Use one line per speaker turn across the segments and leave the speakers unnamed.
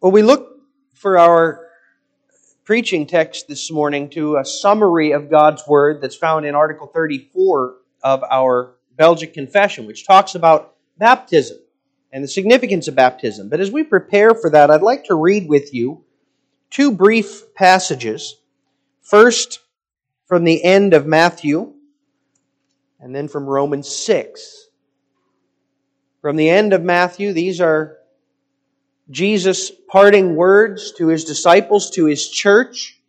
Well, we look for our preaching text this morning to a summary of God's Word that's found in Article 34 of our Belgic Confession, which talks about baptism and the significance of baptism. But as we prepare for that, I'd like to read with you two brief passages. First, from the end of Matthew, and then from Romans 6. From the end of Matthew, these are Jesus' parting words to his disciples, to his church,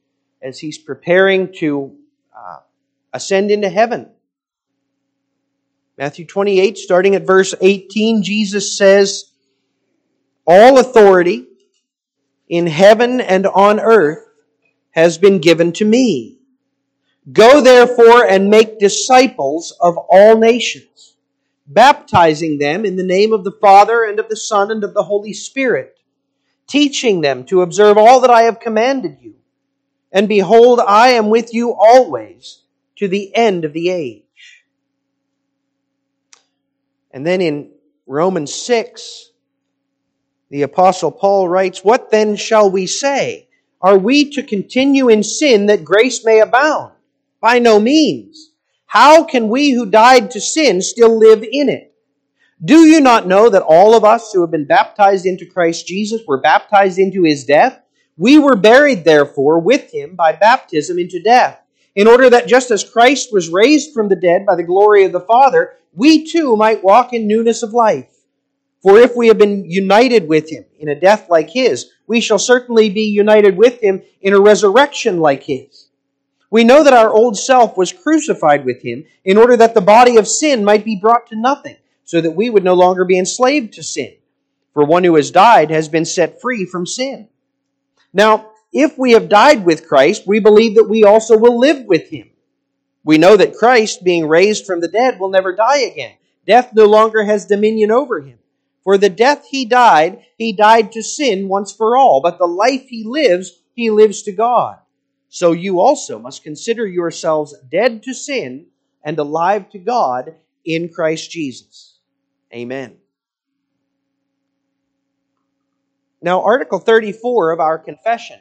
as he's preparing to uh, ascend into heaven. Matthew 28, starting at verse 18, Jesus says, All authority in heaven and on earth has been given to me. Go therefore and make disciples of all nations baptizing them in the name of the Father and of the Son and of the Holy Spirit, teaching them to observe all that I have commanded you. And behold, I am with you always to the end of the age. And then in Romans 6, the apostle Paul writes, What then shall we say? Are we to continue in sin that grace may abound? By no means. How can we who died to sin still live in it? Do you not know that all of us who have been baptized into Christ Jesus were baptized into his death? We were buried, therefore, with him by baptism into death, in order that just as Christ was raised from the dead by the glory of the Father, we too might walk in newness of life. For if we have been united with him in a death like his, we shall certainly be united with him in a resurrection like his. We know that our old self was crucified with him in order that the body of sin might be brought to nothing, so that we would no longer be enslaved to sin. For one who has died has been set free from sin. Now, if we have died with Christ, we believe that we also will live with him. We know that Christ, being raised from the dead, will never die again. Death no longer has dominion over him. For the death he died, he died to sin once for all, but the life he lives, he lives to God so you also must consider yourselves dead to sin and alive to God in Christ Jesus. Amen. Now, Article 34 of our confession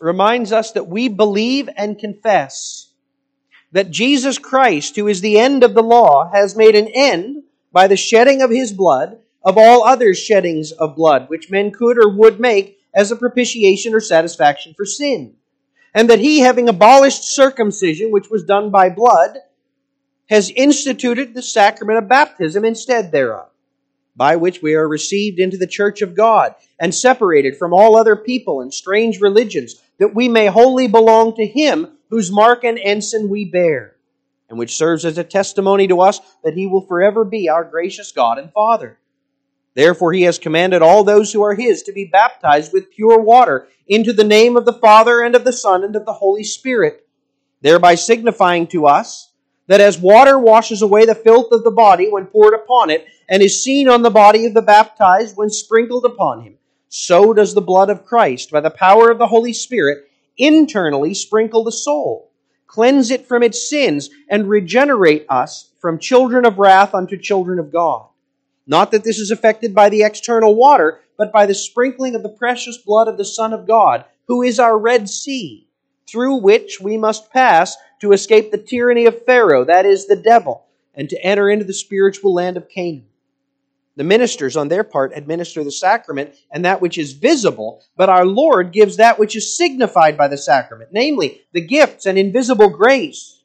reminds us that we believe and confess that Jesus Christ, who is the end of the law, has made an end by the shedding of his blood of all other sheddings of blood which men could or would make as a propitiation or satisfaction for sin. And that he, having abolished circumcision, which was done by blood, has instituted the sacrament of baptism instead thereof, by which we are received into the church of God and separated from all other people and strange religions, that we may wholly belong to him whose mark and ensign we bear, and which serves as a testimony to us that he will forever be our gracious God and Father. Therefore, he has commanded all those who are his to be baptized with pure water into the name of the Father and of the Son and of the Holy Spirit, thereby signifying to us that as water washes away the filth of the body when poured upon it, and is seen on the body of the baptized when sprinkled upon him, so does the blood of Christ, by the power of the Holy Spirit, internally sprinkle the soul, cleanse it from its sins, and regenerate us from children of wrath unto children of God. Not that this is affected by the external water, but by the sprinkling of the precious blood of the Son of God, who is our Red Sea, through which we must pass to escape the tyranny of Pharaoh, that is, the devil, and to enter into the spiritual land of Canaan. The ministers, on their part, administer the sacrament and that which is visible, but our Lord gives that which is signified by the sacrament, namely, the gifts and invisible grace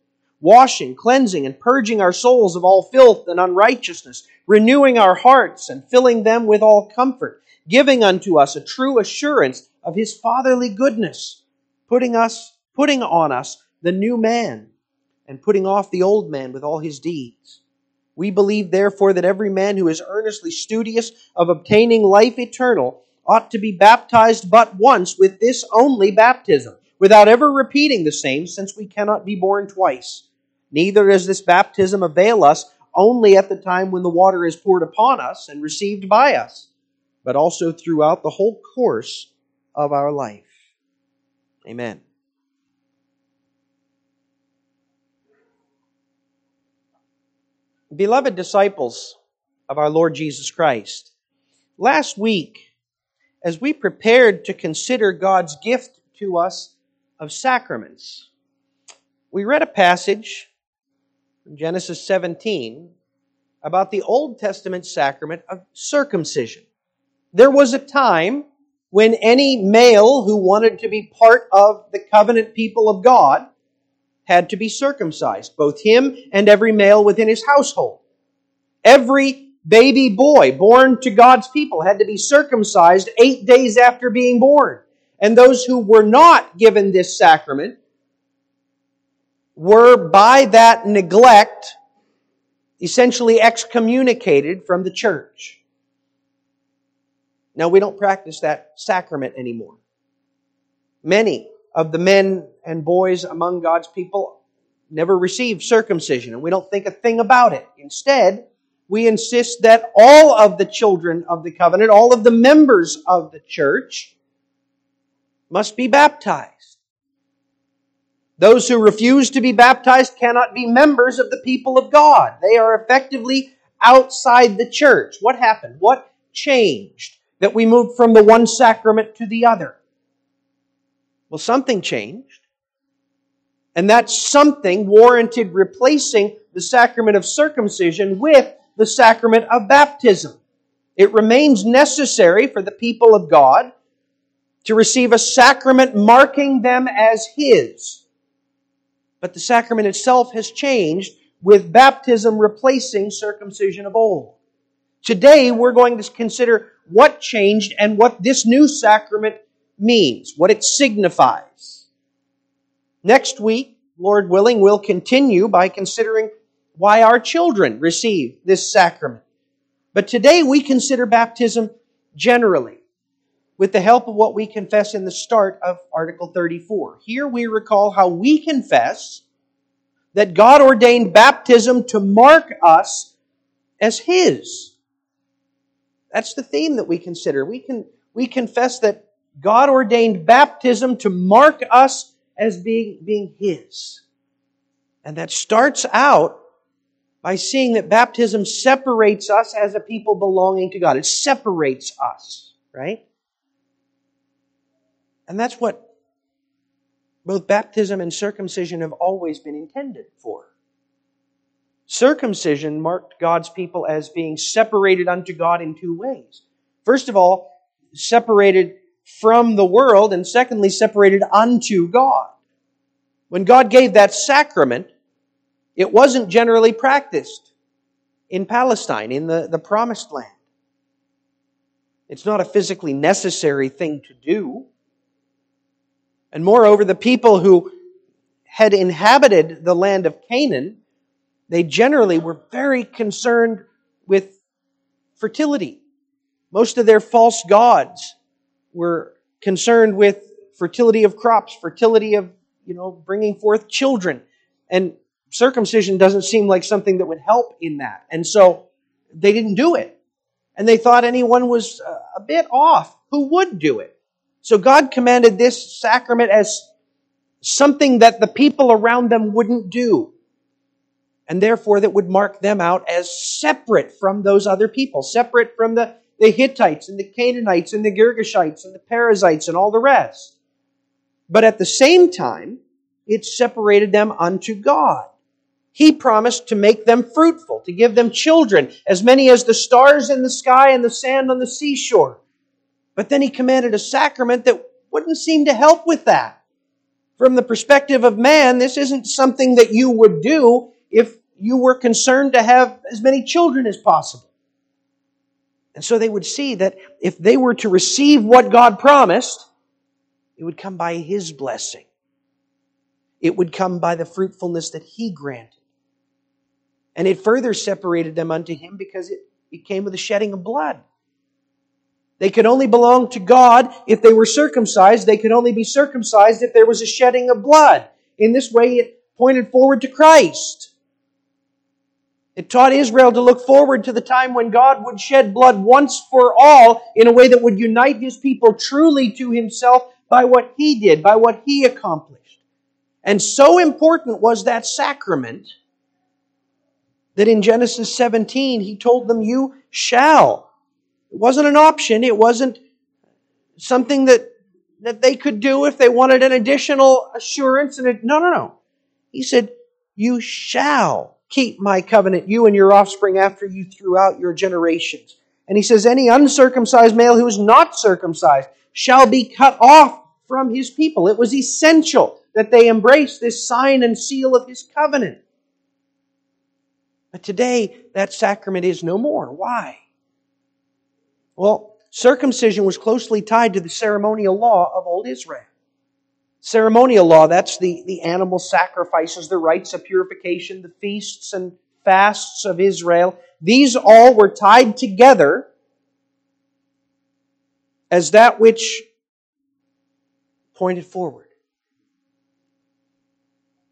washing, cleansing, and purging our souls of all filth and unrighteousness, renewing our hearts and filling them with all comfort, giving unto us a true assurance of his fatherly goodness, putting us, putting on us the new man, and putting off the old man with all his deeds. We believe, therefore, that every man who is earnestly studious of obtaining life eternal ought to be baptized but once with this only baptism, without ever repeating the same, since we cannot be born twice. Neither does this baptism avail us only at the time when the water is poured upon us and received by us, but also throughout the whole course of our life. Amen. Beloved disciples of our Lord Jesus Christ, Last week, as we prepared to consider God's gift to us of sacraments, we read a passage from Genesis 17 about the Old Testament sacrament of circumcision. There was a time when any male who wanted to be part of the covenant people of God had to be circumcised, both him and every male within his household. Every baby boy born to God's people had to be circumcised eight days after being born. And those who were not given this sacrament were, by that neglect, essentially excommunicated from the church. Now, we don't practice that sacrament anymore. Many of the men and boys among God's people never received circumcision, and we don't think a thing about it. Instead, we insist that all of the children of the covenant, all of the members of the church, must be baptized. Those who refuse to be baptized cannot be members of the people of God. They are effectively outside the church. What happened? What changed that we moved from the one sacrament to the other? Well, something changed. And that something warranted replacing the sacrament of circumcision with the sacrament of baptism. It remains necessary for the people of God to receive a sacrament marking them as His. But the sacrament itself has changed with baptism replacing circumcision of old. Today we're going to consider what changed and what this new sacrament means, what it signifies. Next week, Lord willing, we'll continue by considering why our children receive this sacrament. But today we consider baptism generally with the help of what we confess in the start of Article 34. Here we recall how we confess that God ordained baptism to mark us as His. That's the theme that we consider. We can we confess that God ordained baptism to mark us as being, being His. And that starts out by seeing that baptism separates us as a people belonging to God. It separates us, right? And that's what both baptism and circumcision have always been intended for. Circumcision marked God's people as being separated unto God in two ways. First of all, separated from the world, and secondly, separated unto God. When God gave that sacrament, it wasn't generally practiced in Palestine, in the, the promised land. It's not a physically necessary thing to do. And moreover, the people who had inhabited the land of Canaan, they generally were very concerned with fertility. Most of their false gods were concerned with fertility of crops, fertility of, you know, bringing forth children. And circumcision doesn't seem like something that would help in that. And so they didn't do it. And they thought anyone was uh, a bit off who would do it. So God commanded this sacrament as something that the people around them wouldn't do. And therefore that would mark them out as separate from those other people, separate from the the Hittites and the Canaanites and the Girgashites and the Perizzites and all the rest. But at the same time, it separated them unto God. He promised to make them fruitful, to give them children, as many as the stars in the sky and the sand on the seashore. But then he commanded a sacrament that wouldn't seem to help with that. From the perspective of man, this isn't something that you would do if you were concerned to have as many children as possible. And so they would see that if they were to receive what God promised, it would come by His blessing. It would come by the fruitfulness that He granted. And it further separated them unto Him because it, it came with the shedding of blood. They could only belong to God if they were circumcised. They could only be circumcised if there was a shedding of blood. In this way, it pointed forward to Christ. It taught Israel to look forward to the time when God would shed blood once for all in a way that would unite his people truly to himself by what he did, by what he accomplished. And so important was that sacrament that in Genesis 17 he told them, You shall It wasn't an option. It wasn't something that, that they could do if they wanted an additional assurance. And it, no, no, no. He said, you shall keep my covenant, you and your offspring after you throughout your generations. And he says, any uncircumcised male who is not circumcised shall be cut off from his people. It was essential that they embrace this sign and seal of his covenant. But today, that sacrament is no more. Why? Well, circumcision was closely tied to the ceremonial law of old Israel. Ceremonial law, that's the, the animal sacrifices, the rites of purification, the feasts and fasts of Israel. These all were tied together as that which pointed forward.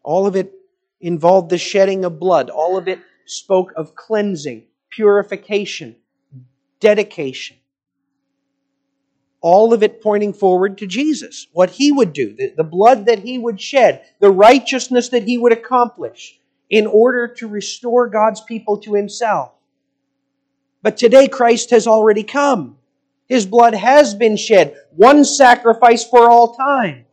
All of it involved the shedding of blood. All of it spoke of cleansing, purification, dedication. All of it pointing forward to Jesus, what he would do, the, the blood that he would shed, the righteousness that he would accomplish in order to restore God's people to himself. But today Christ has already come. His blood has been shed, one sacrifice for all time.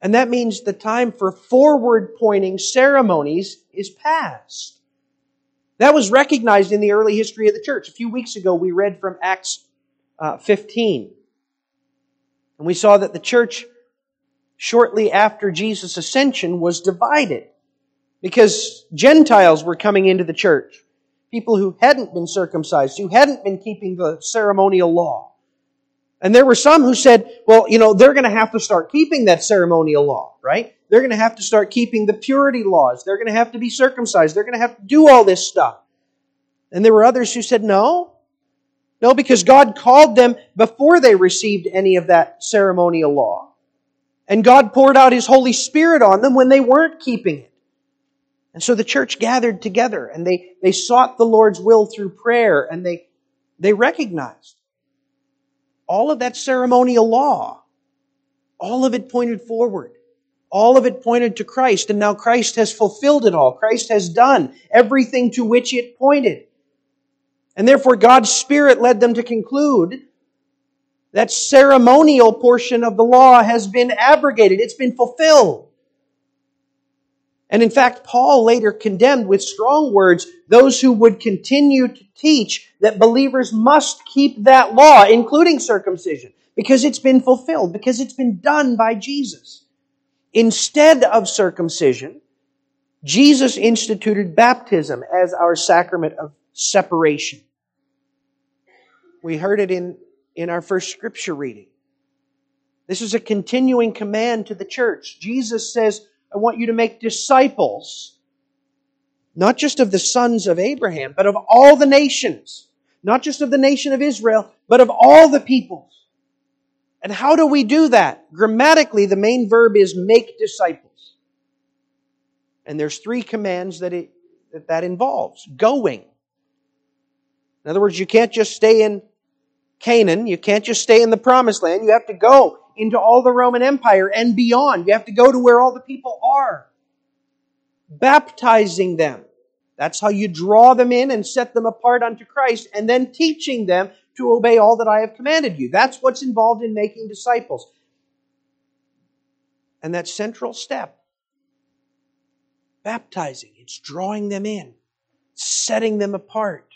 And that means the time for forward pointing ceremonies is past. That was recognized in the early history of the church. A few weeks ago, we read from Acts uh, 15. And we saw that the church, shortly after Jesus' ascension, was divided because Gentiles were coming into the church. People who hadn't been circumcised, who hadn't been keeping the ceremonial law. And there were some who said, well, you know, they're going to have to start keeping that ceremonial law, right? They're going to have to start keeping the purity laws. They're going to have to be circumcised. They're going to have to do all this stuff. And there were others who said, no. No, because God called them before they received any of that ceremonial law. And God poured out His Holy Spirit on them when they weren't keeping it. And so the church gathered together and they, they sought the Lord's will through prayer and they, they recognized all of that ceremonial law, all of it pointed forward. All of it pointed to Christ, and now Christ has fulfilled it all. Christ has done everything to which it pointed. And therefore, God's Spirit led them to conclude that ceremonial portion of the law has been abrogated. It's been fulfilled. And in fact, Paul later condemned with strong words those who would continue to teach that believers must keep that law, including circumcision, because it's been fulfilled, because it's been done by Jesus. Instead of circumcision, Jesus instituted baptism as our sacrament of separation. We heard it in, in our first scripture reading. This is a continuing command to the church. Jesus says, I want you to make disciples, not just of the sons of Abraham, but of all the nations. Not just of the nation of Israel, but of all the peoples. And how do we do that? Grammatically, the main verb is make disciples. And there's three commands that it, that, that involves. Going. In other words, you can't just stay in Canaan. You can't just stay in the promised land. You have to go into all the Roman Empire and beyond. You have to go to where all the people are. Baptizing them. That's how you draw them in and set them apart unto Christ, and then teaching them to obey all that I have commanded you. That's what's involved in making disciples. And that central step, baptizing, it's drawing them in, setting them apart.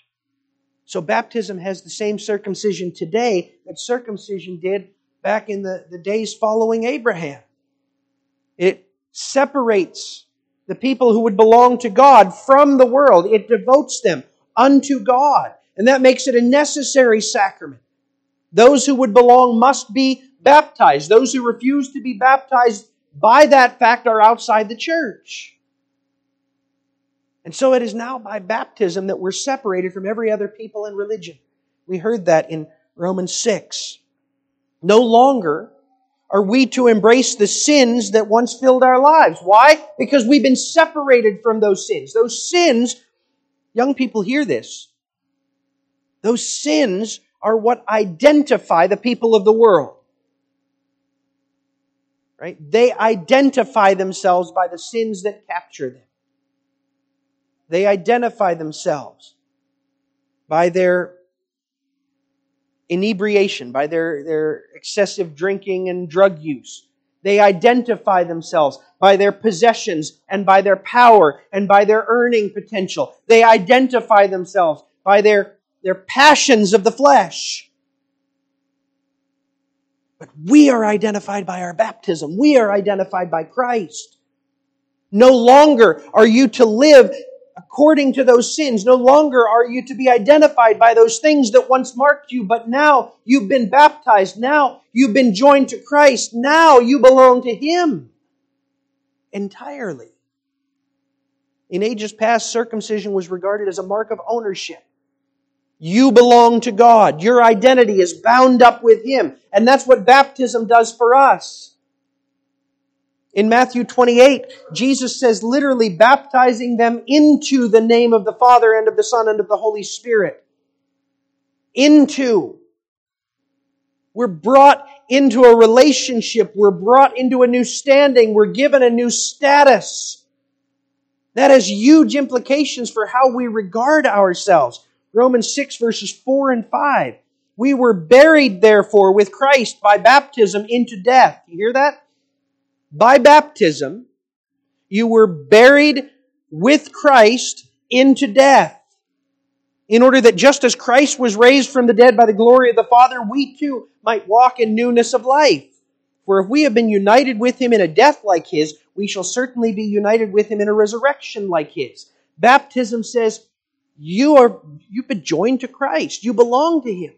So baptism has the same circumcision today that circumcision did back in the, the days following Abraham. It separates the people who would belong to God from the world. It devotes them unto God. And that makes it a necessary sacrament. Those who would belong must be baptized. Those who refuse to be baptized by that fact are outside the church. And so it is now by baptism that we're separated from every other people and religion. We heard that in Romans 6. No longer are we to embrace the sins that once filled our lives. Why? Because we've been separated from those sins. Those sins, young people hear this. Those sins are what identify the people of the world. Right? They identify themselves by the sins that capture them. They identify themselves by their inebriation, by their, their excessive drinking and drug use. They identify themselves by their possessions and by their power and by their earning potential. They identify themselves by their, their passions of the flesh. But we are identified by our baptism. We are identified by Christ. No longer are you to live according to those sins. No longer are you to be identified by those things that once marked you, but now you've been baptized. Now you've been joined to Christ. Now you belong to Him entirely. In ages past, circumcision was regarded as a mark of ownership. You belong to God. Your identity is bound up with Him. And that's what baptism does for us. In Matthew 28, Jesus says literally baptizing them into the name of the Father and of the Son and of the Holy Spirit. Into. We're brought into a relationship. We're brought into a new standing. We're given a new status. That has huge implications for how we regard ourselves. Romans 6 verses 4 and 5. We were buried therefore with Christ by baptism into death. You hear that? By baptism, you were buried with Christ into death. In order that just as Christ was raised from the dead by the glory of the Father, we too might walk in newness of life. For if we have been united with him in a death like his, we shall certainly be united with him in a resurrection like his. Baptism says, you are, you've been joined to Christ. You belong to him.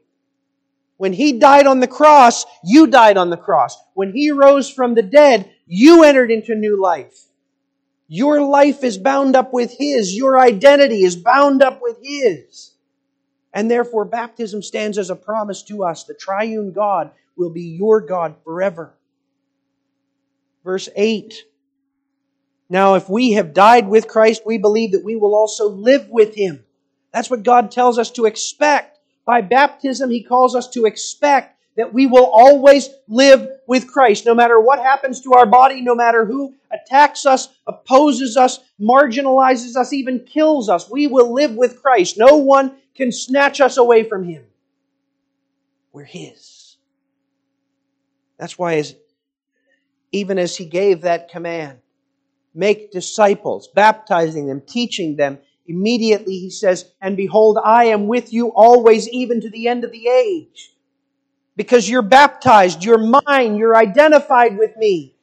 When he died on the cross, you died on the cross. When he rose from the dead, you entered into new life. Your life is bound up with his. Your identity is bound up with his. And therefore, baptism stands as a promise to us. The triune God will be your God forever. Verse 8. Now, if we have died with Christ, we believe that we will also live with him. That's what God tells us to expect. By baptism, he calls us to expect that we will always live with Christ. No matter what happens to our body, no matter who attacks us, opposes us, marginalizes us, even kills us, we will live with Christ. No one can snatch us away from him. We're his. That's why, as, even as he gave that command, make disciples, baptizing them, teaching them, Immediately he says, And behold, I am with you always, even to the end of the age. Because you're baptized, you're mine, you're identified with me.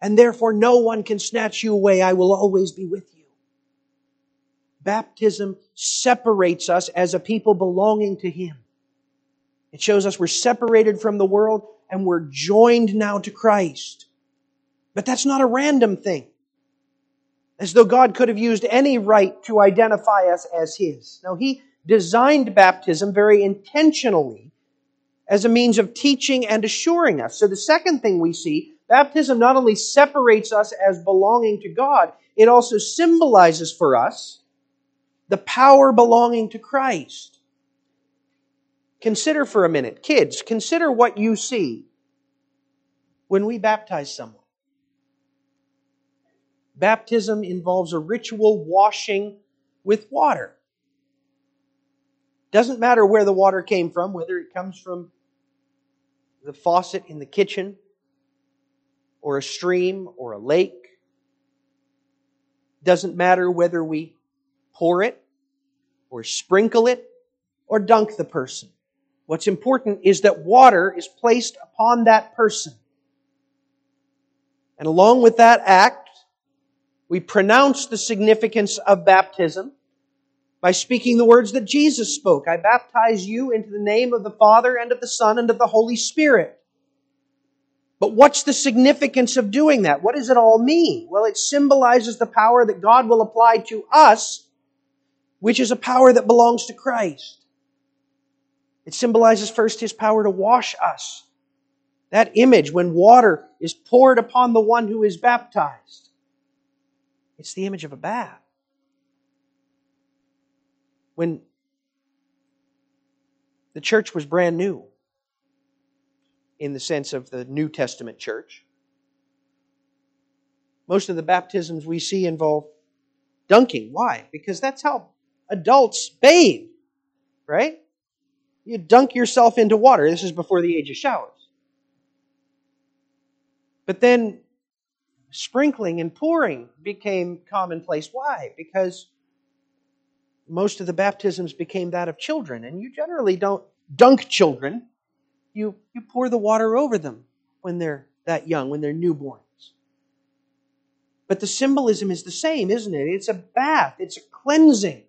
And therefore no one can snatch you away. I will always be with you. Baptism separates us as a people belonging to Him. It shows us we're separated from the world and we're joined now to Christ. But that's not a random thing as though God could have used any rite to identify us as His. Now, He designed baptism very intentionally as a means of teaching and assuring us. So, the second thing we see, baptism not only separates us as belonging to God, it also symbolizes for us the power belonging to Christ. Consider for a minute, kids, consider what you see when we baptize someone. Baptism involves a ritual washing with water. Doesn't matter where the water came from, whether it comes from the faucet in the kitchen, or a stream, or a lake. Doesn't matter whether we pour it, or sprinkle it, or dunk the person. What's important is that water is placed upon that person. And along with that act, we pronounce the significance of baptism by speaking the words that Jesus spoke. I baptize you into the name of the Father and of the Son and of the Holy Spirit. But what's the significance of doing that? What does it all mean? Well, it symbolizes the power that God will apply to us, which is a power that belongs to Christ. It symbolizes first His power to wash us. That image when water is poured upon the one who is baptized. It's the image of a bath. When the church was brand new, in the sense of the New Testament church, most of the baptisms we see involve dunking. Why? Because that's how adults bathe, right? You dunk yourself into water. This is before the age of showers. But then sprinkling and pouring became commonplace. Why? Because most of the baptisms became that of children, and you generally don't dunk children. You, you pour the water over them when they're that young, when they're newborns. But the symbolism is the same, isn't it? It's a bath, it's a cleansing.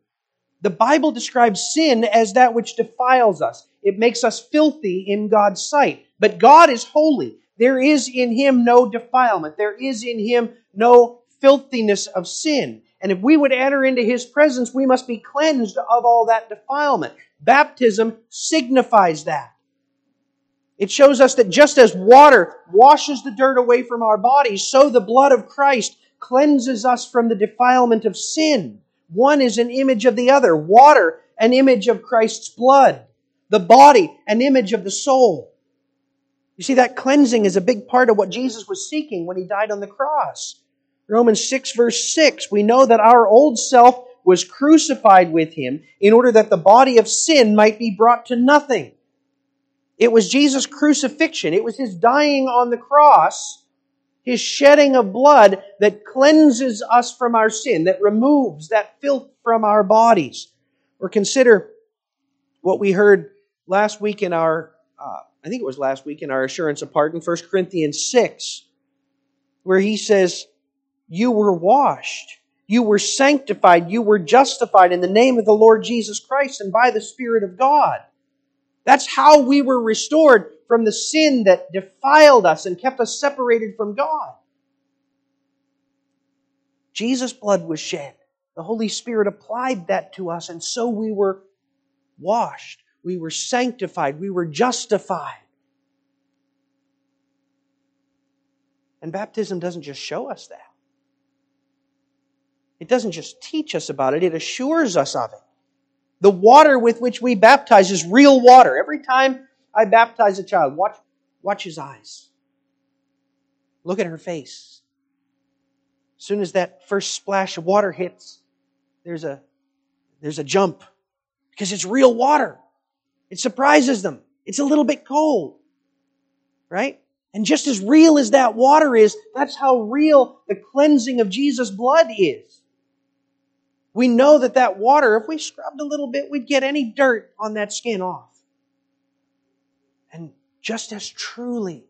The Bible describes sin as that which defiles us. It makes us filthy in God's sight. But God is holy. There is in him no defilement. There is in him no filthiness of sin. And if we would enter into his presence, we must be cleansed of all that defilement. Baptism signifies that. It shows us that just as water washes the dirt away from our bodies, so the blood of Christ cleanses us from the defilement of sin. One is an image of the other. Water, an image of Christ's blood. The body, an image of the soul. You see, that cleansing is a big part of what Jesus was seeking when he died on the cross. Romans 6, verse 6, we know that our old self was crucified with him in order that the body of sin might be brought to nothing. It was Jesus' crucifixion, it was his dying on the cross his shedding of blood that cleanses us from our sin, that removes that filth from our bodies. Or consider what we heard last week in our, uh, I think it was last week in our assurance of pardon, 1 Corinthians 6, where he says, You were washed, you were sanctified, you were justified in the name of the Lord Jesus Christ and by the Spirit of God. That's how we were restored from the sin that defiled us and kept us separated from God. Jesus' blood was shed. The Holy Spirit applied that to us, and so we were washed. We were sanctified. We were justified. And baptism doesn't just show us that. It doesn't just teach us about it, it assures us of it. The water with which we baptize is real water. Every time I baptize a child. Watch, watch his eyes. Look at her face. As soon as that first splash of water hits, there's a, there's a jump because it's real water. It surprises them. It's a little bit cold, right? And just as real as that water is, that's how real the cleansing of Jesus' blood is. We know that that water, if we scrubbed a little bit, we'd get any dirt on that skin off. And just as truly,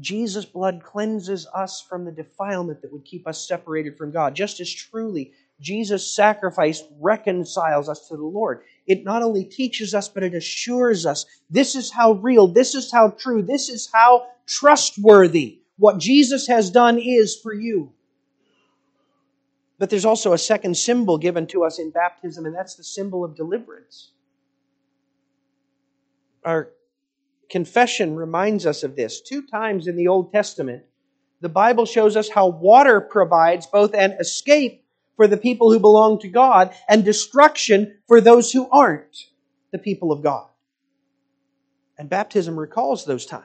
Jesus' blood cleanses us from the defilement that would keep us separated from God. Just as truly, Jesus' sacrifice reconciles us to the Lord. It not only teaches us, but it assures us this is how real, this is how true, this is how trustworthy what Jesus has done is for you. But there's also a second symbol given to us in baptism, and that's the symbol of deliverance. Our confession reminds us of this. Two times in the Old Testament, the Bible shows us how water provides both an escape for the people who belong to God and destruction for those who aren't the people of God. And baptism recalls those times.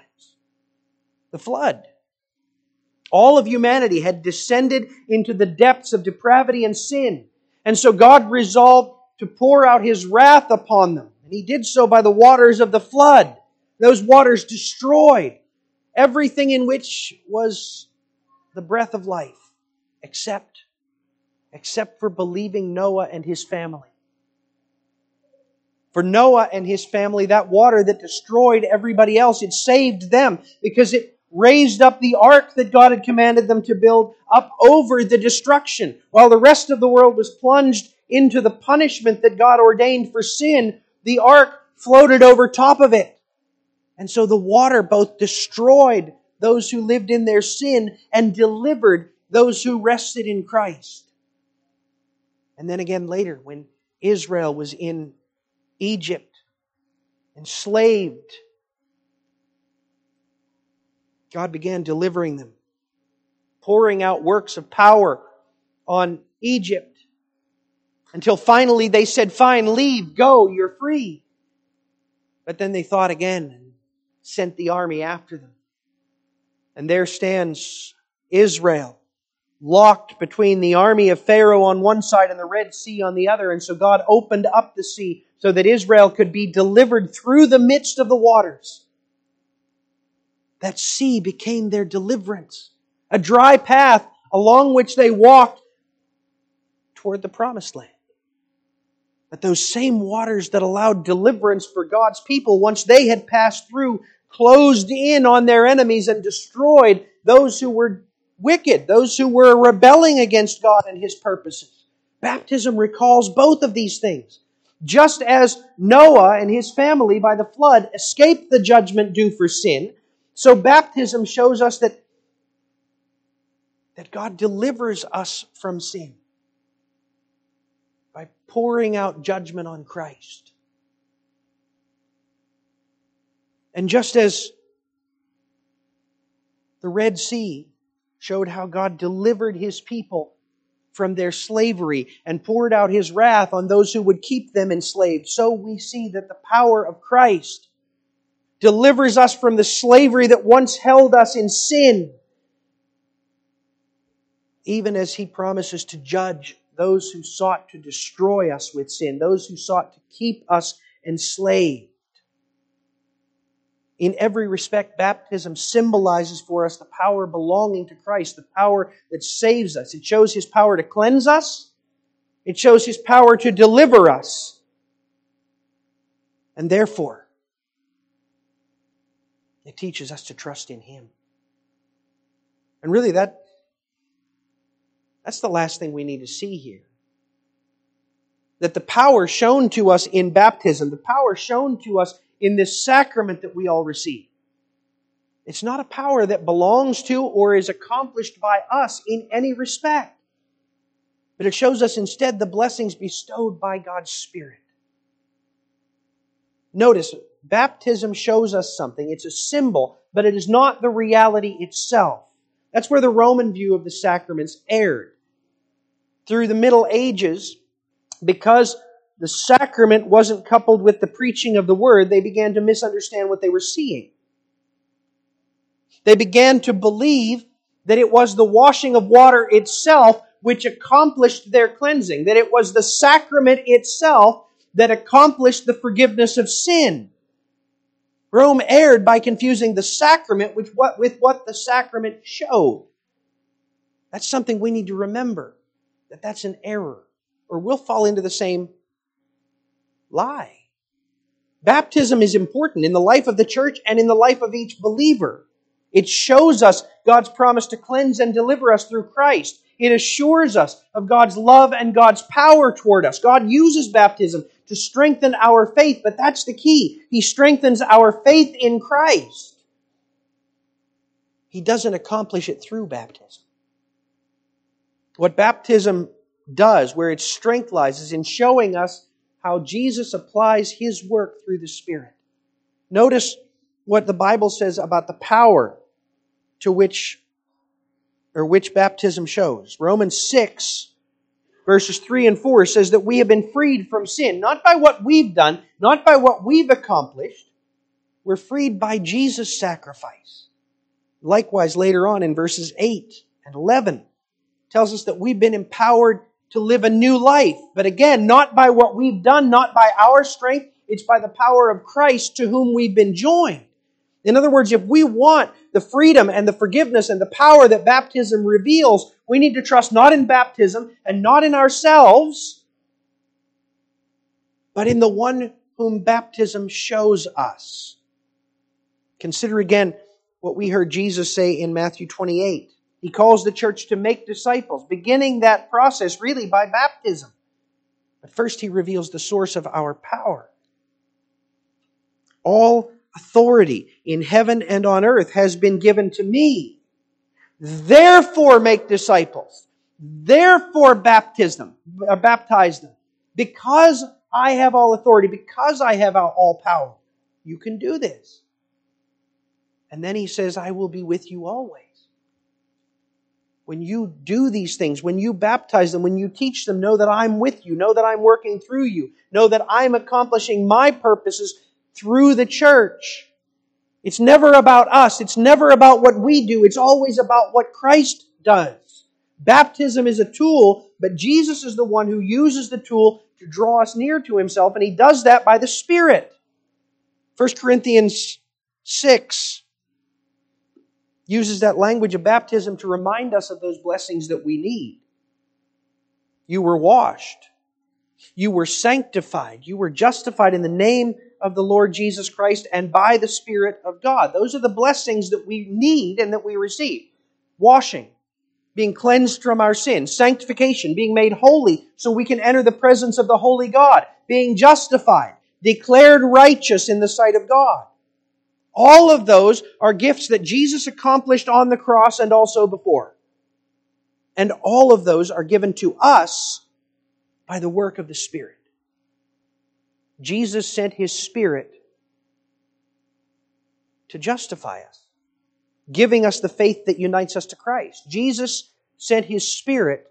The flood. All of humanity had descended into the depths of depravity and sin. And so God resolved to pour out his wrath upon them. And he did so by the waters of the flood. Those waters destroyed everything in which was the breath of life, except, except for believing Noah and his family. For Noah and his family, that water that destroyed everybody else, it saved them because it raised up the ark that God had commanded them to build up over the destruction. While the rest of the world was plunged into the punishment that God ordained for sin, the ark floated over top of it. And so the water both destroyed those who lived in their sin and delivered those who rested in Christ. And then again later, when Israel was in Egypt, enslaved, God began delivering them, pouring out works of power on Egypt until finally they said, Fine, leave, go, you're free. But then they thought again and sent the army after them. And there stands Israel, locked between the army of Pharaoh on one side and the Red Sea on the other. And so God opened up the sea so that Israel could be delivered through the midst of the waters. That sea became their deliverance, a dry path along which they walked toward the promised land. But those same waters that allowed deliverance for God's people, once they had passed through, closed in on their enemies and destroyed those who were wicked, those who were rebelling against God and His purposes. Baptism recalls both of these things. Just as Noah and his family by the flood escaped the judgment due for sin, so baptism shows us that, that God delivers us from sin by pouring out judgment on Christ. And just as the Red Sea showed how God delivered his people from their slavery and poured out his wrath on those who would keep them enslaved, so we see that the power of Christ delivers us from the slavery that once held us in sin, even as he promises to judge those who sought to destroy us with sin, those who sought to keep us enslaved. In every respect, baptism symbolizes for us the power belonging to Christ, the power that saves us. It shows His power to cleanse us. It shows His power to deliver us. And therefore, it teaches us to trust in Him. And really, that, that's the last thing we need to see here. That the power shown to us in baptism, the power shown to us in this sacrament that we all receive. It's not a power that belongs to or is accomplished by us in any respect, but it shows us instead the blessings bestowed by God's Spirit. Notice, baptism shows us something. It's a symbol, but it is not the reality itself. That's where the Roman view of the sacraments erred. Through the Middle Ages, because the sacrament wasn't coupled with the preaching of the word, they began to misunderstand what they were seeing. They began to believe that it was the washing of water itself which accomplished their cleansing, that it was the sacrament itself that accomplished the forgiveness of sin. Rome erred by confusing the sacrament with what, with what the sacrament showed. That's something we need to remember, that that's an error, or we'll fall into the same lie. Baptism is important in the life of the church and in the life of each believer. It shows us God's promise to cleanse and deliver us through Christ. It assures us of God's love and God's power toward us. God uses baptism to strengthen our faith, but that's the key. He strengthens our faith in Christ. He doesn't accomplish it through baptism. What baptism does, where its strength lies, is in showing us how Jesus applies his work through the Spirit. Notice what the Bible says about the power to which or which baptism shows. Romans 6 verses 3 and 4 says that we have been freed from sin, not by what we've done, not by what we've accomplished. We're freed by Jesus' sacrifice. Likewise, later on in verses 8 and 11, tells us that we've been empowered to live a new life. But again, not by what we've done, not by our strength. It's by the power of Christ to whom we've been joined. In other words, if we want the freedom and the forgiveness and the power that baptism reveals, we need to trust not in baptism and not in ourselves, but in the one whom baptism shows us. Consider again what we heard Jesus say in Matthew 28. He calls the church to make disciples, beginning that process really by baptism. But first, he reveals the source of our power. All authority in heaven and on earth has been given to me. Therefore, make disciples. Therefore, baptism, uh, baptize them. Because I have all authority, because I have all power, you can do this. And then he says, I will be with you always when you do these things, when you baptize them, when you teach them, know that I'm with you, know that I'm working through you, know that I'm accomplishing my purposes through the church. It's never about us. It's never about what we do. It's always about what Christ does. Baptism is a tool, but Jesus is the one who uses the tool to draw us near to himself, and he does that by the Spirit. 1 Corinthians 6 uses that language of baptism to remind us of those blessings that we need. You were washed. You were sanctified. You were justified in the name of the Lord Jesus Christ and by the Spirit of God. Those are the blessings that we need and that we receive. Washing, being cleansed from our sins, sanctification, being made holy so we can enter the presence of the holy God, being justified, declared righteous in the sight of God. All of those are gifts that Jesus accomplished on the cross and also before. And all of those are given to us by the work of the Spirit. Jesus sent His Spirit to justify us, giving us the faith that unites us to Christ. Jesus sent His Spirit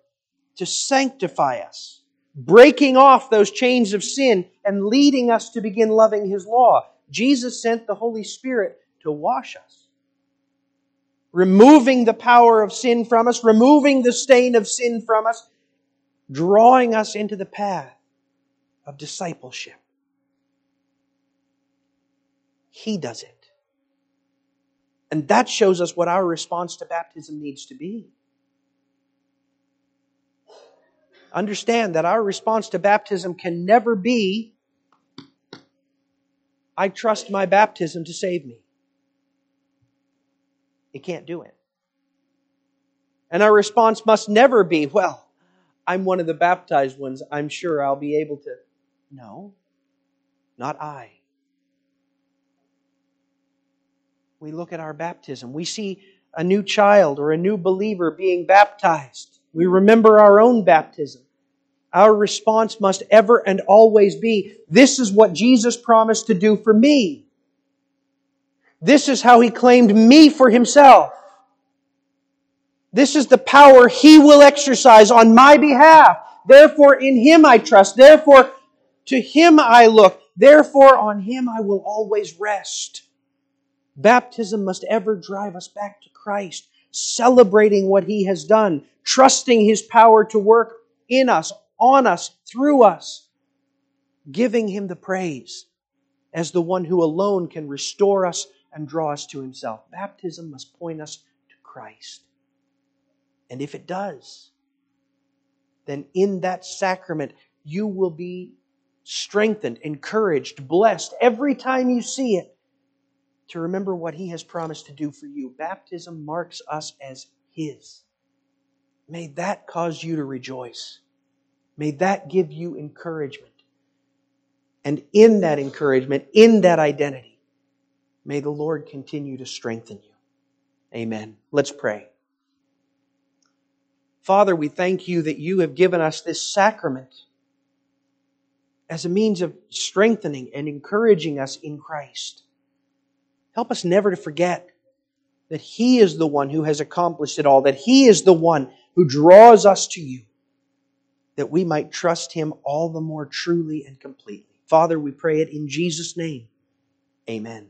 to sanctify us, breaking off those chains of sin and leading us to begin loving His law. Jesus sent the Holy Spirit to wash us, removing the power of sin from us, removing the stain of sin from us, drawing us into the path of discipleship. He does it. And that shows us what our response to baptism needs to be. Understand that our response to baptism can never be, I trust my baptism to save me. It can't do it. And our response must never be, well, I'm one of the baptized ones. I'm sure I'll be able to. No, not I. we look at our baptism. We see a new child or a new believer being baptized. We remember our own baptism. Our response must ever and always be, this is what Jesus promised to do for me. This is how he claimed me for himself. This is the power he will exercise on my behalf. Therefore, in him I trust. Therefore, to him I look. Therefore, on him I will always rest. Baptism must ever drive us back to Christ, celebrating what He has done, trusting His power to work in us, on us, through us, giving Him the praise as the one who alone can restore us and draw us to Himself. Baptism must point us to Christ. And if it does, then in that sacrament, you will be strengthened, encouraged, blessed every time you see it to remember what He has promised to do for you. Baptism marks us as His. May that cause you to rejoice. May that give you encouragement. And in that encouragement, in that identity, may the Lord continue to strengthen you. Amen. Let's pray. Father, we thank you that you have given us this sacrament as a means of strengthening and encouraging us in Christ. Help us never to forget that He is the one who has accomplished it all, that He is the one who draws us to you, that we might trust Him all the more truly and completely. Father, we pray it in Jesus' name. Amen.